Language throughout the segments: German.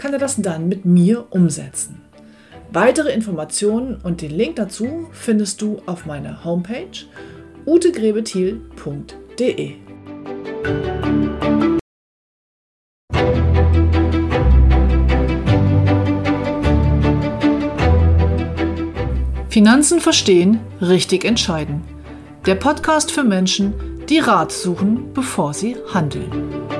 kann er das dann mit mir umsetzen. Weitere Informationen und den Link dazu findest du auf meiner Homepage utegrebethiel.de. Finanzen verstehen, richtig entscheiden. Der Podcast für Menschen, die Rat suchen, bevor sie handeln.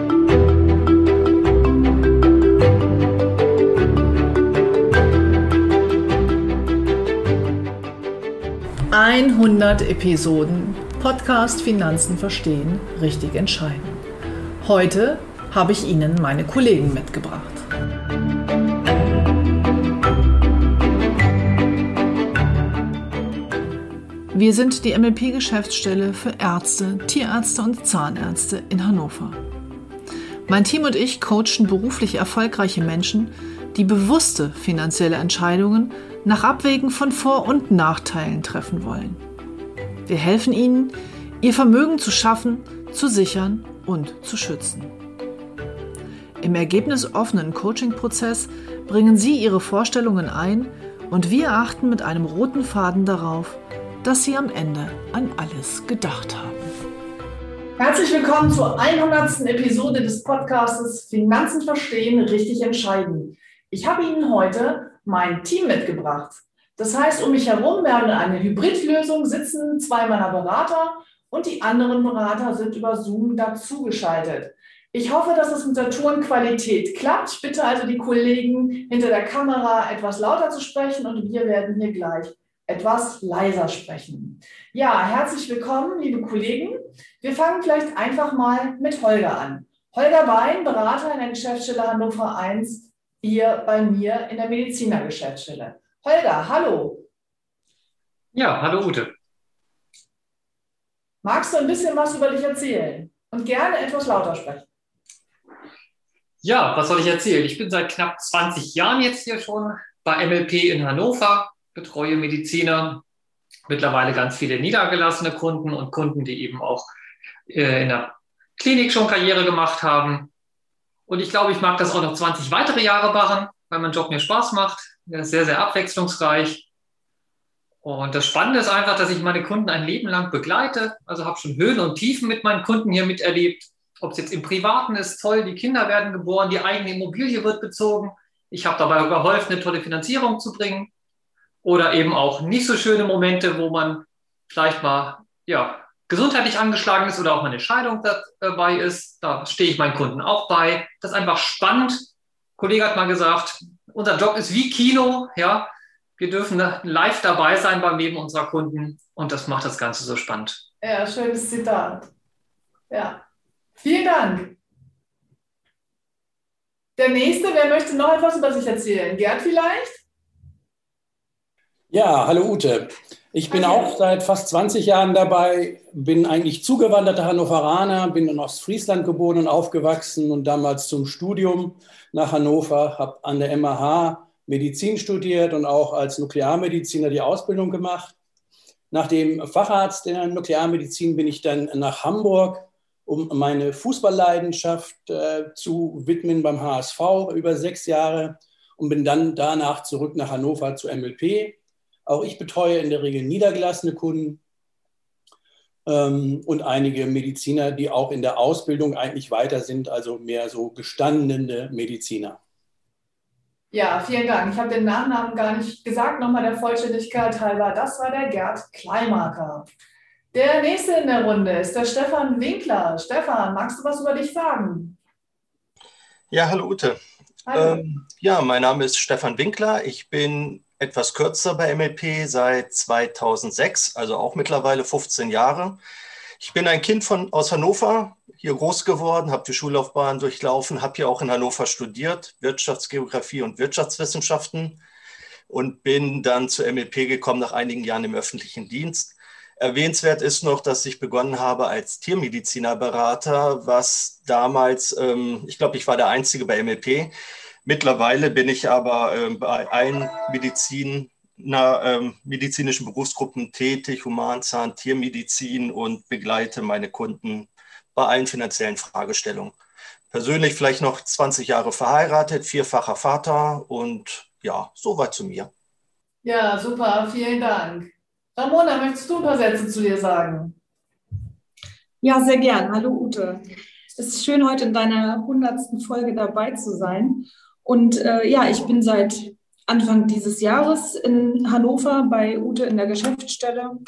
Einhundert Episoden Podcast Finanzen verstehen, richtig entscheiden. Heute habe ich Ihnen meine Kollegen mitgebracht. Wir sind die MLP-Geschäftsstelle für Ärzte, Tierärzte und Zahnärzte in Hannover. Mein Team und ich coachen beruflich erfolgreiche Menschen, die bewusste finanzielle Entscheidungen nach Abwägen von Vor- und Nachteilen treffen wollen. Wir helfen ihnen, ihr Vermögen zu schaffen, zu sichern und zu schützen. Im ergebnisoffenen Coaching-Prozess bringen Sie Ihre Vorstellungen ein und wir achten mit einem roten Faden darauf, dass Sie am Ende an alles gedacht haben. Herzlich willkommen zur 100. Episode des Podcastes Finanzen verstehen, richtig entscheiden. Ich habe Ihnen heute mein Team mitgebracht. Das heißt, um mich herum werden eine Hybridlösung sitzen zwei meiner Berater und die anderen Berater sind über Zoom dazugeschaltet. Ich hoffe, dass es mit der Tonqualität klappt. Ich bitte also die Kollegen hinter der Kamera etwas lauter zu sprechen und wir werden hier gleich etwas leiser sprechen. Ja, herzlich willkommen, liebe Kollegen. Wir fangen vielleicht einfach mal mit Holger an. Holger Bein, Berater in der Geschäftsstelle Hannover 1, hier bei mir in der Medizinergeschäftsstelle. Holger, hallo. Ja, hallo Ute. Magst du ein bisschen was über dich erzählen und gerne etwas lauter sprechen? Ja, was soll ich erzählen? Ich bin seit knapp 20 Jahren jetzt hier schon bei MLP in Hannover betreue Mediziner, mittlerweile ganz viele niedergelassene Kunden und Kunden, die eben auch äh, in der Klinik schon Karriere gemacht haben. Und ich glaube, ich mag das auch noch 20 weitere Jahre machen, weil mein Job mir Spaß macht. Er ist sehr, sehr abwechslungsreich. Und das Spannende ist einfach, dass ich meine Kunden ein Leben lang begleite. Also habe schon Höhen und Tiefen mit meinen Kunden hier miterlebt. Ob es jetzt im Privaten ist, toll, die Kinder werden geboren, die eigene Immobilie wird bezogen. Ich habe dabei geholfen, eine tolle Finanzierung zu bringen oder eben auch nicht so schöne Momente, wo man vielleicht mal ja, gesundheitlich angeschlagen ist oder auch mal eine Scheidung dabei ist. Da stehe ich meinen Kunden auch bei. Das ist einfach spannend. Ein Kollege hat mal gesagt, unser Job ist wie Kino. Ja, wir dürfen live dabei sein beim Leben unserer Kunden und das macht das Ganze so spannend. Ja, schönes Zitat. Ja, vielen Dank. Der nächste, wer möchte noch etwas über sich erzählen? Gerd vielleicht? Ja, hallo Ute. Ich bin auch seit fast 20 Jahren dabei, bin eigentlich zugewanderter Hannoveraner, bin in Ostfriesland geboren und aufgewachsen und damals zum Studium nach Hannover, habe an der MAH Medizin studiert und auch als Nuklearmediziner die Ausbildung gemacht. Nach dem Facharzt in der Nuklearmedizin bin ich dann nach Hamburg, um meine Fußballleidenschaft äh, zu widmen beim HSV über sechs Jahre und bin dann danach zurück nach Hannover zu MLP auch ich betreue in der Regel niedergelassene Kunden ähm, und einige Mediziner, die auch in der Ausbildung eigentlich weiter sind, also mehr so gestandene Mediziner. Ja, vielen Dank. Ich habe den Nachnamen gar nicht gesagt, nochmal der Vollständigkeit halber. Das war der Gerd Kleinmarker. Der nächste in der Runde ist der Stefan Winkler. Stefan, magst du was über dich sagen? Ja, hallo Ute. Hallo. Ähm, ja, mein Name ist Stefan Winkler. Ich bin etwas kürzer bei MLP seit 2006, also auch mittlerweile 15 Jahre. Ich bin ein Kind von, aus Hannover. hier groß geworden, habe die Schullaufbahn durchlaufen, habe hier auch in Hannover studiert, Wirtschaftsgeografie und Wirtschaftswissenschaften und bin dann zur MEP gekommen nach einigen Jahren im öffentlichen Dienst. Erwähnenswert ist noch, dass ich begonnen habe als Tiermedizinerberater, was damals, ähm, ich glaube, ich war der Einzige bei MEP. Mittlerweile bin ich aber ähm, bei allen Medizin, na, ähm, medizinischen Berufsgruppen tätig, Humanzahn, Tiermedizin und begleite meine Kunden bei allen finanziellen Fragestellungen. Persönlich vielleicht noch 20 Jahre verheiratet, vierfacher Vater und ja, soweit zu mir. Ja, super, vielen Dank. Ramona, möchtest du ein paar Sätze zu dir sagen? Ja, sehr gern. Hallo Ute. Es ist schön, heute in deiner hundertsten Folge dabei zu sein. Und äh, ja, ich bin seit Anfang dieses Jahres in Hannover bei Ute in der Geschäftsstelle.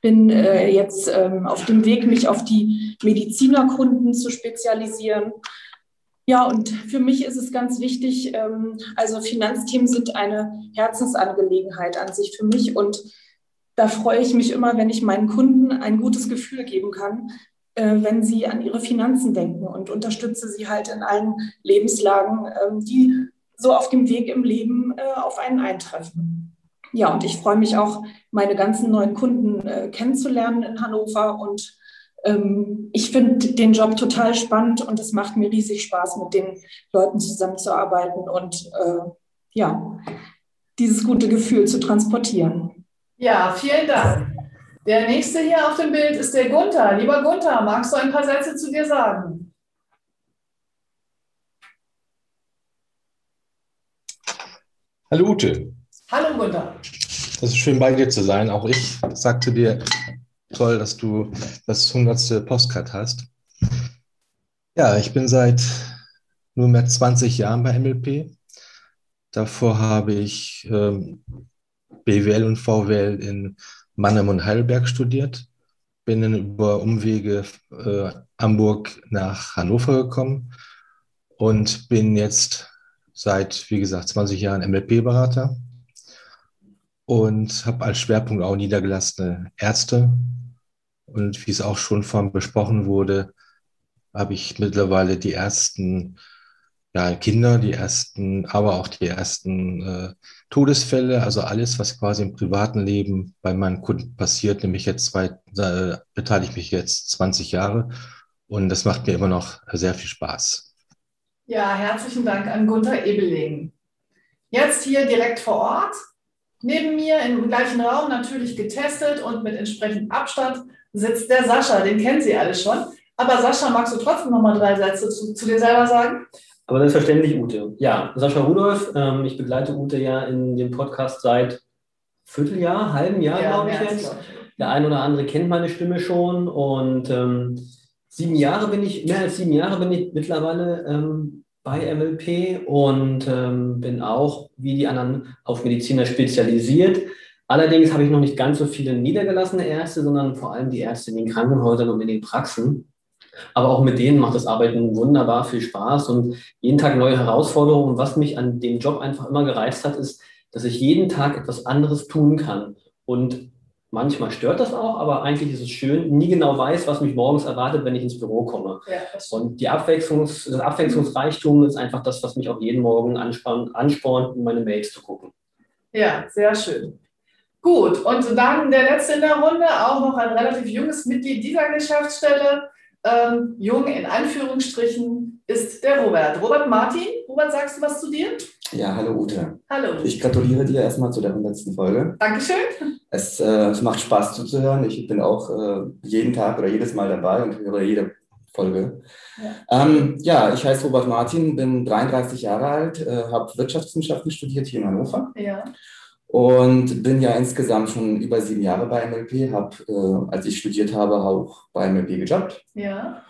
Bin äh, jetzt ähm, auf dem Weg, mich auf die Medizinerkunden zu spezialisieren. Ja, und für mich ist es ganz wichtig, ähm, also Finanzthemen sind eine Herzensangelegenheit an sich für mich und da freue ich mich immer, wenn ich meinen Kunden ein gutes Gefühl geben kann, wenn sie an ihre Finanzen denken und unterstütze sie halt in allen Lebenslagen, ähm, die so auf dem Weg im Leben äh, auf einen eintreffen. Ja, und ich freue mich auch, meine ganzen neuen Kunden äh, kennenzulernen in Hannover. Und ähm, ich finde den Job total spannend und es macht mir riesig Spaß, mit den Leuten zusammenzuarbeiten und äh, ja, dieses gute Gefühl zu transportieren. Ja, vielen Dank. Der nächste hier auf dem Bild ist der Gunther. Lieber Gunther, magst du ein paar Sätze zu dir sagen? Hallo Ute. Hallo Gunther. Es ist schön bei dir zu sein. Auch ich sagte dir, toll, dass du das 100. Postcard hast. Ja, ich bin seit nunmehr 20 Jahren bei MLP. Davor habe ich ähm, BWL und VWL in Mannheim und Heidelberg studiert. Bin dann über Umwege äh, Hamburg nach Hannover gekommen und bin jetzt seit, wie gesagt, 20 Jahren MLP-Berater und habe als Schwerpunkt auch niedergelassene Ärzte. Und wie es auch schon von besprochen wurde, habe ich mittlerweile die ersten ja, Kinder, die ersten, aber auch die ersten äh, Todesfälle, also alles, was quasi im privaten Leben bei meinen Kunden passiert, nämlich jetzt zwei, äh, beteilige ich mich jetzt 20 Jahre und das macht mir immer noch sehr viel Spaß. Ja, herzlichen Dank an Gunther Ebeling. Jetzt hier direkt vor Ort, neben mir im gleichen Raum natürlich getestet und mit entsprechendem Abstand sitzt der Sascha. Den kennen Sie alle schon. Aber Sascha, magst du trotzdem noch mal drei Sätze zu, zu dir selber sagen? Aber selbstverständlich Ute. Ja, Sascha Rudolf. Ähm, ich begleite Ute ja in dem Podcast seit Vierteljahr, halben Jahr, ja, glaube ich jetzt. Der ein oder andere kennt meine Stimme schon und ähm, sieben Jahre bin ich, mehr als sieben Jahre bin ich mittlerweile ähm, bei MLP und ähm, bin auch wie die anderen auf Mediziner spezialisiert. Allerdings habe ich noch nicht ganz so viele niedergelassene Ärzte, sondern vor allem die Ärzte in den Krankenhäusern und in den Praxen. Aber auch mit denen macht das Arbeiten wunderbar viel Spaß und jeden Tag neue Herausforderungen. Und was mich an dem Job einfach immer gereizt hat, ist, dass ich jeden Tag etwas anderes tun kann und Manchmal stört das auch, aber eigentlich ist es schön, nie genau weiß, was mich morgens erwartet, wenn ich ins Büro komme. Ja, und die Abwechslungs, das Abwechslungsreichtum ist einfach das, was mich auch jeden Morgen anspornt, anspornt, in meine Mails zu gucken. Ja, sehr schön. Gut, und dann der letzte in der Runde, auch noch ein relativ junges Mitglied dieser Geschäftsstelle. Ähm, jung in Anführungsstrichen ist der Robert. Robert Martin, Robert, sagst du was zu dir? Ja, hallo Ute. Hallo. Ich gratuliere dir erstmal zu der 100. Folge. Dankeschön. Es, äh, es macht Spaß zuzuhören. Ich bin auch äh, jeden Tag oder jedes Mal dabei und höre jede Folge. Ja, ähm, ja ich heiße Robert Martin, bin 33 Jahre alt, äh, habe Wirtschaftswissenschaften studiert hier in Hannover. Ja. Und bin ja insgesamt schon über sieben Jahre bei MLP, habe, äh, als ich studiert habe, auch bei MLP gejobbt. Ja.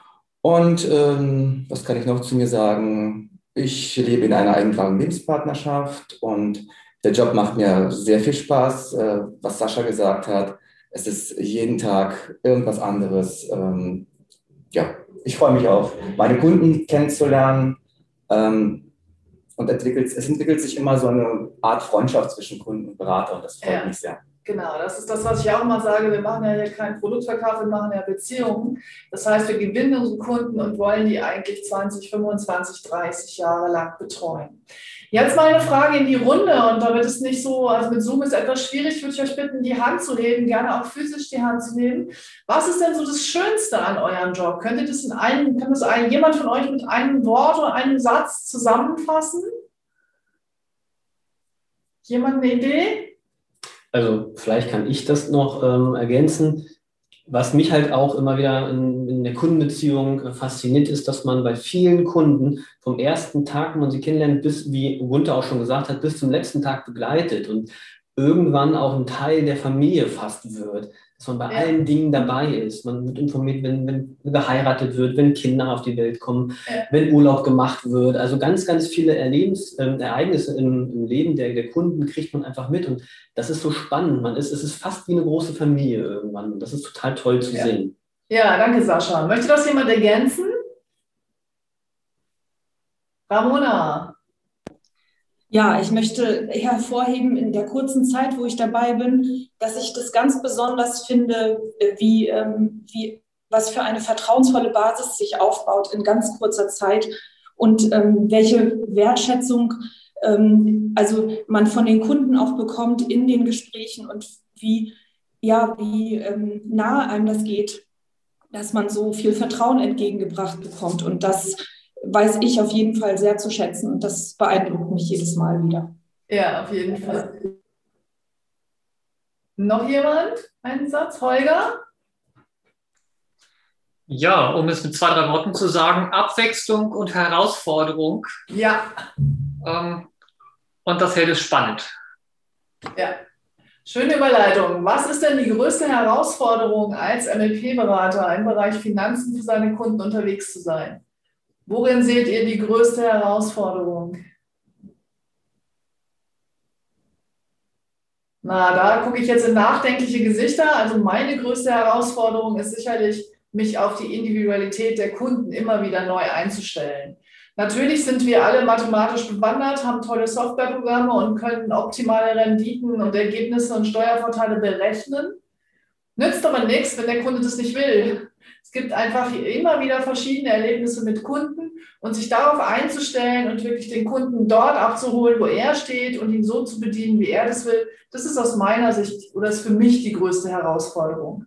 Und ähm, was kann ich noch zu mir sagen? Ich lebe in einer eingetragenen Lebenspartnerschaft und der Job macht mir sehr viel Spaß. Äh, was Sascha gesagt hat, es ist jeden Tag irgendwas anderes. Ähm, ja, ich freue mich auf meine Kunden kennenzulernen. Ähm, und entwickelt, es entwickelt sich immer so eine Art Freundschaft zwischen Kunden und Berater und das freut ja, mich sehr. Genau, das ist das, was ich auch mal sage. Wir machen ja hier keinen Produktverkauf, wir machen ja Beziehungen. Das heißt, wir gewinnen unsere Kunden und wollen die eigentlich 20, 25, 30 Jahre lang betreuen. Jetzt mal eine Frage in die Runde und damit es nicht so, also mit Zoom ist etwas schwierig, würde ich euch bitten, die Hand zu heben, gerne auch physisch die Hand zu heben. Was ist denn so das Schönste an eurem Job? Könnt ihr das in einem, kann das ein, jemand von euch mit einem Wort oder einem Satz zusammenfassen? Jemand eine Idee? Also vielleicht kann ich das noch ähm, ergänzen. Was mich halt auch immer wieder in, in, der Kundenbeziehung äh, fasziniert, ist, dass man bei vielen Kunden vom ersten Tag, wo man sie kennenlernt, bis, wie Gunther auch schon gesagt hat, bis zum letzten Tag begleitet und irgendwann auch ein Teil der Familie fast wird dass man bei ja. allen Dingen dabei ist. Man wird informiert, wenn, wenn geheiratet wird, wenn Kinder auf die Welt kommen, ja. wenn Urlaub gemacht wird. Also ganz, ganz viele Erlebens, äh, Ereignisse im, im, Leben der, der Kunden kriegt man einfach mit. Und das ist so spannend. Man ist, es ist fast wie eine große Familie irgendwann. Und das ist total toll zu ja. sehen. Ja, danke, Sascha. Möchte das jemand ergänzen? Ramona. Ja, ich möchte hervorheben in der kurzen Zeit, wo ich dabei bin, dass ich das ganz besonders finde, wie, ähm, wie was für eine vertrauensvolle Basis sich aufbaut in ganz kurzer Zeit und ähm, welche Wertschätzung ähm, also man von den Kunden auch bekommt in den Gesprächen und wie ja wie ähm, nahe einem das geht, dass man so viel Vertrauen entgegengebracht bekommt und das weiß ich auf jeden Fall sehr zu schätzen und das beeindruckt mich jedes Mal wieder. Ja, auf jeden Fall. Noch jemand? Einen Satz? Holger? Ja, um es mit zwei, drei Worten zu sagen, Abwechslung und Herausforderung. Ja. Ähm, und das hält es spannend. Ja. Schöne Überleitung. Was ist denn die größte Herausforderung als MLP-Berater im Bereich Finanzen für seine Kunden unterwegs zu sein? Worin seht ihr die größte Herausforderung? Na, da gucke ich jetzt in nachdenkliche Gesichter. Also meine größte Herausforderung ist sicherlich, mich auf die Individualität der Kunden immer wieder neu einzustellen. Natürlich sind wir alle mathematisch bewandert, haben tolle Softwareprogramme und können optimale Renditen und Ergebnisse und Steuervorteile berechnen. Nützt aber nichts, wenn der Kunde das nicht will. Es gibt einfach immer wieder verschiedene Erlebnisse mit Kunden und sich darauf einzustellen und wirklich den Kunden dort abzuholen, wo er steht und ihn so zu bedienen, wie er das will, das ist aus meiner Sicht oder ist für mich die größte Herausforderung.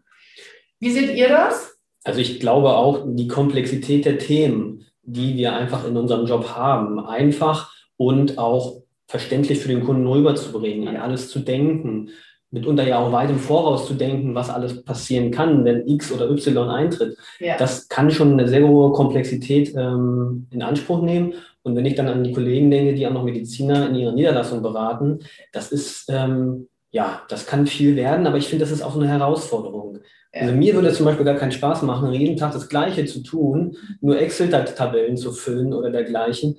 Wie seht ihr das? Also ich glaube auch die Komplexität der Themen, die wir einfach in unserem Job haben, einfach und auch verständlich für den Kunden rüberzubringen, an alles zu denken, mitunter ja auch weit im Voraus zu denken, was alles passieren kann, wenn X oder Y eintritt. Ja. Das kann schon eine sehr hohe Komplexität ähm, in Anspruch nehmen. Und wenn ich dann an die Kollegen denke, die auch noch Mediziner in ihrer Niederlassung beraten, das ist, ähm, ja, das kann viel werden, aber ich finde, das ist auch eine Herausforderung. Ja. Also mir würde es zum Beispiel gar keinen Spaß machen, jeden Tag das Gleiche zu tun, nur Excel-Tabellen zu füllen oder dergleichen.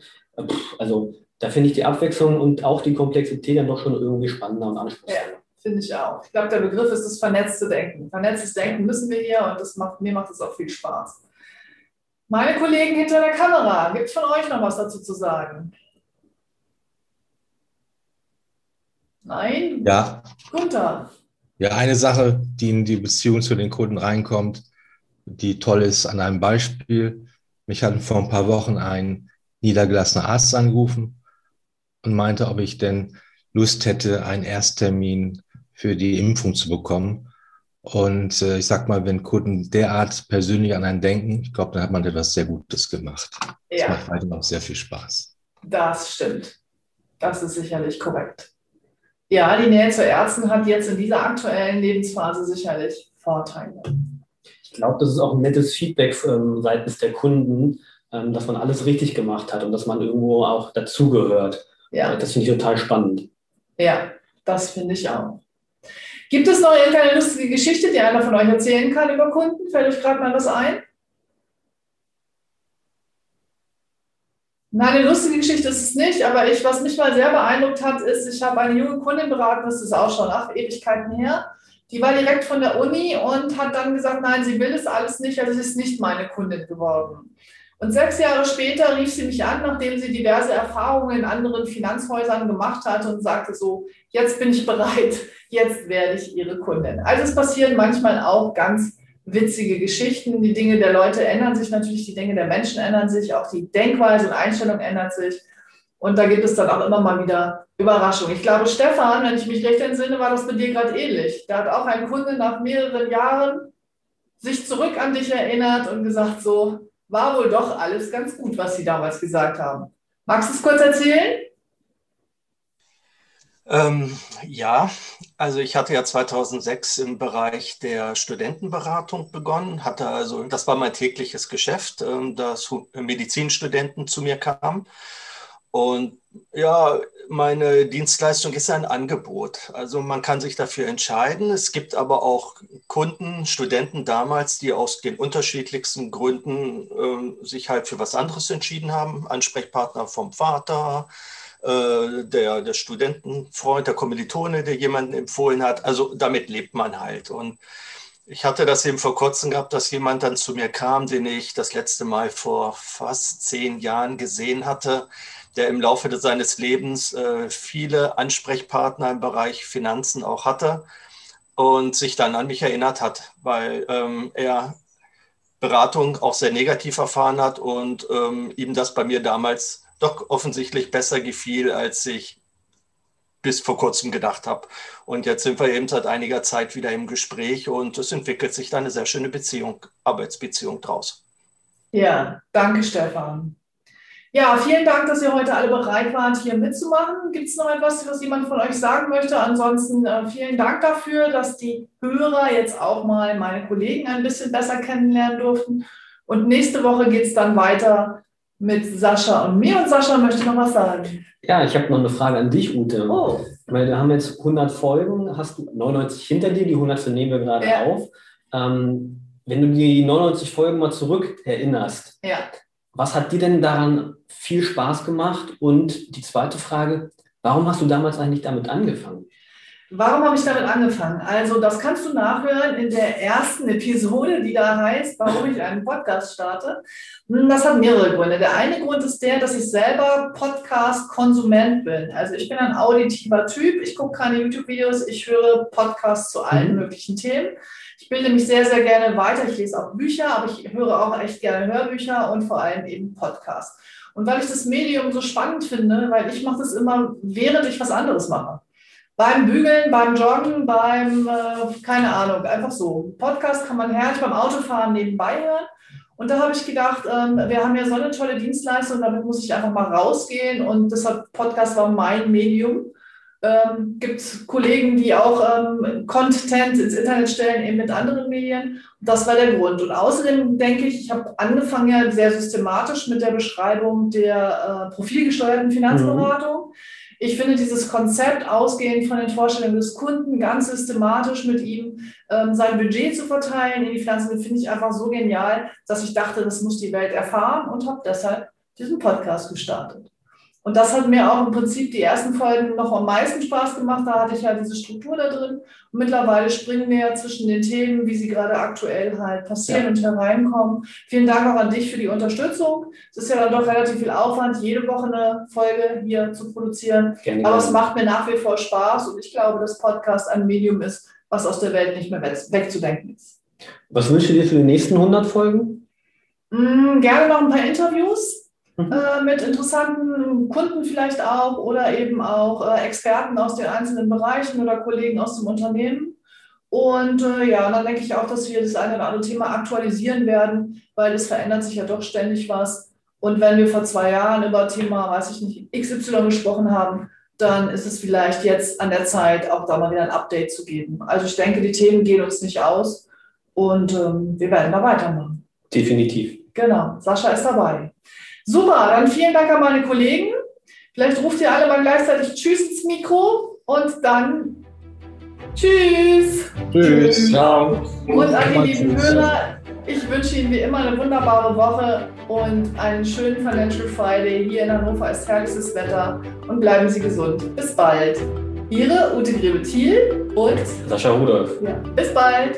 Also da finde ich die Abwechslung und auch die Komplexität dann doch schon irgendwie spannender und anspruchsvoller. Ja finde ich auch. Ich glaube, der Begriff ist das vernetzte Denken. Vernetztes Denken müssen wir hier und das macht, mir macht es auch viel Spaß. Meine Kollegen hinter der Kamera, gibt es von euch noch was dazu zu sagen? Nein? Ja. Gunther. Ja, eine Sache, die in die Beziehung zu den Kunden reinkommt, die toll ist an einem Beispiel. Mich hat vor ein paar Wochen ein niedergelassener Arzt angerufen und meinte, ob ich denn Lust hätte, einen Ersttermin für die Impfung zu bekommen. Und äh, ich sag mal, wenn Kunden derart persönlich an einen denken, ich glaube, dann hat man etwas sehr Gutes gemacht. Ja. Das macht weiterhin auch sehr viel Spaß. Das stimmt. Das ist sicherlich korrekt. Ja, die Nähe zu Ärzten hat jetzt in dieser aktuellen Lebensphase sicherlich Vorteile. Ich glaube, das ist auch ein nettes Feedback ähm, seitens der Kunden, ähm, dass man alles richtig gemacht hat und dass man irgendwo auch dazugehört. Ja. Das finde ich total spannend. Ja, das finde ich auch. Gibt es noch irgendeine lustige Geschichte, die einer von euch erzählen kann über Kunden? Fällt euch gerade mal was ein? Nein, eine lustige Geschichte ist es nicht, aber ich, was mich mal sehr beeindruckt hat, ist, ich habe eine junge Kundin beraten, das ist auch schon ach, Ewigkeiten her. Die war direkt von der Uni und hat dann gesagt, nein, sie will das alles nicht, also sie ist nicht meine Kundin geworden. Und sechs Jahre später rief sie mich an, nachdem sie diverse Erfahrungen in anderen Finanzhäusern gemacht hatte und sagte so, jetzt bin ich bereit, jetzt werde ich Ihre Kundin. Also es passieren manchmal auch ganz witzige Geschichten. Die Dinge der Leute ändern sich natürlich, die Dinge der Menschen ändern sich, auch die Denkweise und Einstellung ändert sich. Und da gibt es dann auch immer mal wieder Überraschungen. Ich glaube, Stefan, wenn ich mich recht entsinne, war das bei dir gerade ähnlich. Da hat auch ein Kunde nach mehreren Jahren sich zurück an dich erinnert und gesagt, so war wohl doch alles ganz gut, was sie damals gesagt haben. Magst du es kurz erzählen? Ähm, ja, also ich hatte ja 2006 im Bereich der Studentenberatung begonnen, hatte also, das war mein tägliches Geschäft, ähm, dass Medizinstudenten zu mir kamen. Und ja, meine Dienstleistung ist ein Angebot. Also man kann sich dafür entscheiden. Es gibt aber auch Kunden, Studenten damals, die aus den unterschiedlichsten Gründen äh, sich halt für was anderes entschieden haben. Ansprechpartner vom Vater, äh, der, der Studentenfreund, der Kommilitone, der jemanden empfohlen hat. Also damit lebt man halt. Und ich hatte das eben vor kurzem gehabt, dass jemand dann zu mir kam, den ich das letzte Mal vor fast zehn Jahren gesehen hatte, der im Laufe seines Lebens äh, viele Ansprechpartner im Bereich Finanzen auch hatte und sich dann an mich erinnert hat, weil ähm, er Beratung auch sehr negativ erfahren hat und ähm, ihm das bei mir damals doch offensichtlich besser gefiel, als ich bis vor kurzem gedacht habe. Und jetzt sind wir eben seit einiger Zeit wieder im Gespräch und es entwickelt sich da eine sehr schöne Beziehung, Arbeitsbeziehung draus. Ja, danke Stefan. Ja, vielen Dank, dass ihr heute alle bereit wart, hier mitzumachen. Gibt es noch etwas, was jemand von euch sagen möchte? Ansonsten äh, vielen Dank dafür, dass die Hörer jetzt auch mal meine Kollegen ein bisschen besser kennenlernen durften. Und nächste Woche geht es dann weiter mit Sascha und mir. Und Sascha möchte noch was sagen. Ja, ich habe noch eine Frage an dich, Ute. Oh. Weil wir haben jetzt 100 Folgen, hast du 99 hinter dir, die 100 nehmen wir gerade ja. auf. Ähm, wenn du die 99 Folgen mal zurück erinnerst, ja. Was hat dir denn daran viel Spaß gemacht? Und die zweite Frage, warum hast du damals eigentlich damit angefangen? Warum habe ich damit angefangen? Also, das kannst du nachhören in der ersten Episode, die da heißt, warum ich einen Podcast starte. Hm, das hat mehrere Gründe. Der eine Grund ist der, dass ich selber Podcast-Konsument bin. Also, ich bin ein auditiver Typ. Ich gucke keine YouTube-Videos, ich höre Podcasts zu allen mhm. möglichen Themen. Ich bilde mich sehr, sehr gerne weiter. Ich lese auch Bücher, aber ich höre auch echt gerne Hörbücher und vor allem eben Podcasts. Und weil ich das Medium so spannend finde, weil ich mache das immer, während ich was anderes mache. Beim Bügeln, beim Joggen, beim, äh, keine Ahnung, einfach so. Podcast kann man herrlich beim Autofahren nebenbei hören. Und da habe ich gedacht, ähm, wir haben ja so eine tolle Dienstleistung, damit muss ich einfach mal rausgehen. Und deshalb Podcast war mein Medium. Ähm, gibt Kollegen, die auch ähm, Content ins Internet stellen, eben mit anderen Medien. Und das war der Grund. Und außerdem denke ich, ich habe angefangen ja sehr systematisch mit der Beschreibung der äh, profilgesteuerten Finanzberatung. Mhm ich finde dieses Konzept, ausgehend von den Vorstellungen des Kunden, ganz systematisch mit ihm ähm, sein Budget zu verteilen in die Finanzen, finde ich einfach so genial, dass ich dachte, das muss die Welt erfahren und habe deshalb diesen Podcast gestartet. Und das hat mir auch im Prinzip die ersten Folgen noch am meisten Spaß gemacht. Da hatte ich ja diese Struktur da drin. Und mittlerweile springen wir ja zwischen den Themen, wie sie gerade aktuell halt passieren ja. und hereinkommen. Vielen Dank auch an dich für die Unterstützung. Es ist ja dann doch relativ viel Aufwand, jede Woche eine Folge hier zu produzieren. Gerne, Aber es macht mir nach wie vor Spaß und ich glaube, dass Podcast ein Medium ist, was aus der Welt nicht mehr wegzudenken ist. Was wünschst du dir für die nächsten 100 Folgen? Mm, gerne noch ein paar Interviews Mhm. Äh, mit interessanten Kunden vielleicht auch oder eben auch äh, Experten aus den einzelnen Bereichen oder Kollegen aus dem Unternehmen. Und äh, ja, dann denke ich auch, dass wir das eine oder andere Thema aktualisieren werden, weil es verändert sich ja doch ständig was. Und wenn wir vor zwei Jahren über Thema, weiß ich nicht, XY gesprochen haben, dann ist es vielleicht jetzt an der Zeit, auch da mal wieder ein Update zu geben. Also ich denke, die Themen gehen uns nicht aus und ähm, wir werden da weitermachen. Definitiv. Genau, Sascha ist dabei. Super, dann vielen Dank an meine Kollegen. Vielleicht ruft ihr alle mal gleichzeitig Tschüss ins Mikro und dann Tschüss. Tschüss. Ciao. Und an die lieben Hörer, ich wünsche Ihnen wie immer eine wunderbare Woche und einen schönen Financial Friday. Hier in Hannover ist herrliches Wetter und bleiben Sie gesund. Bis bald. Ihre Ute Grebe-Thiel und Sascha Rudolph. Ja, bis bald.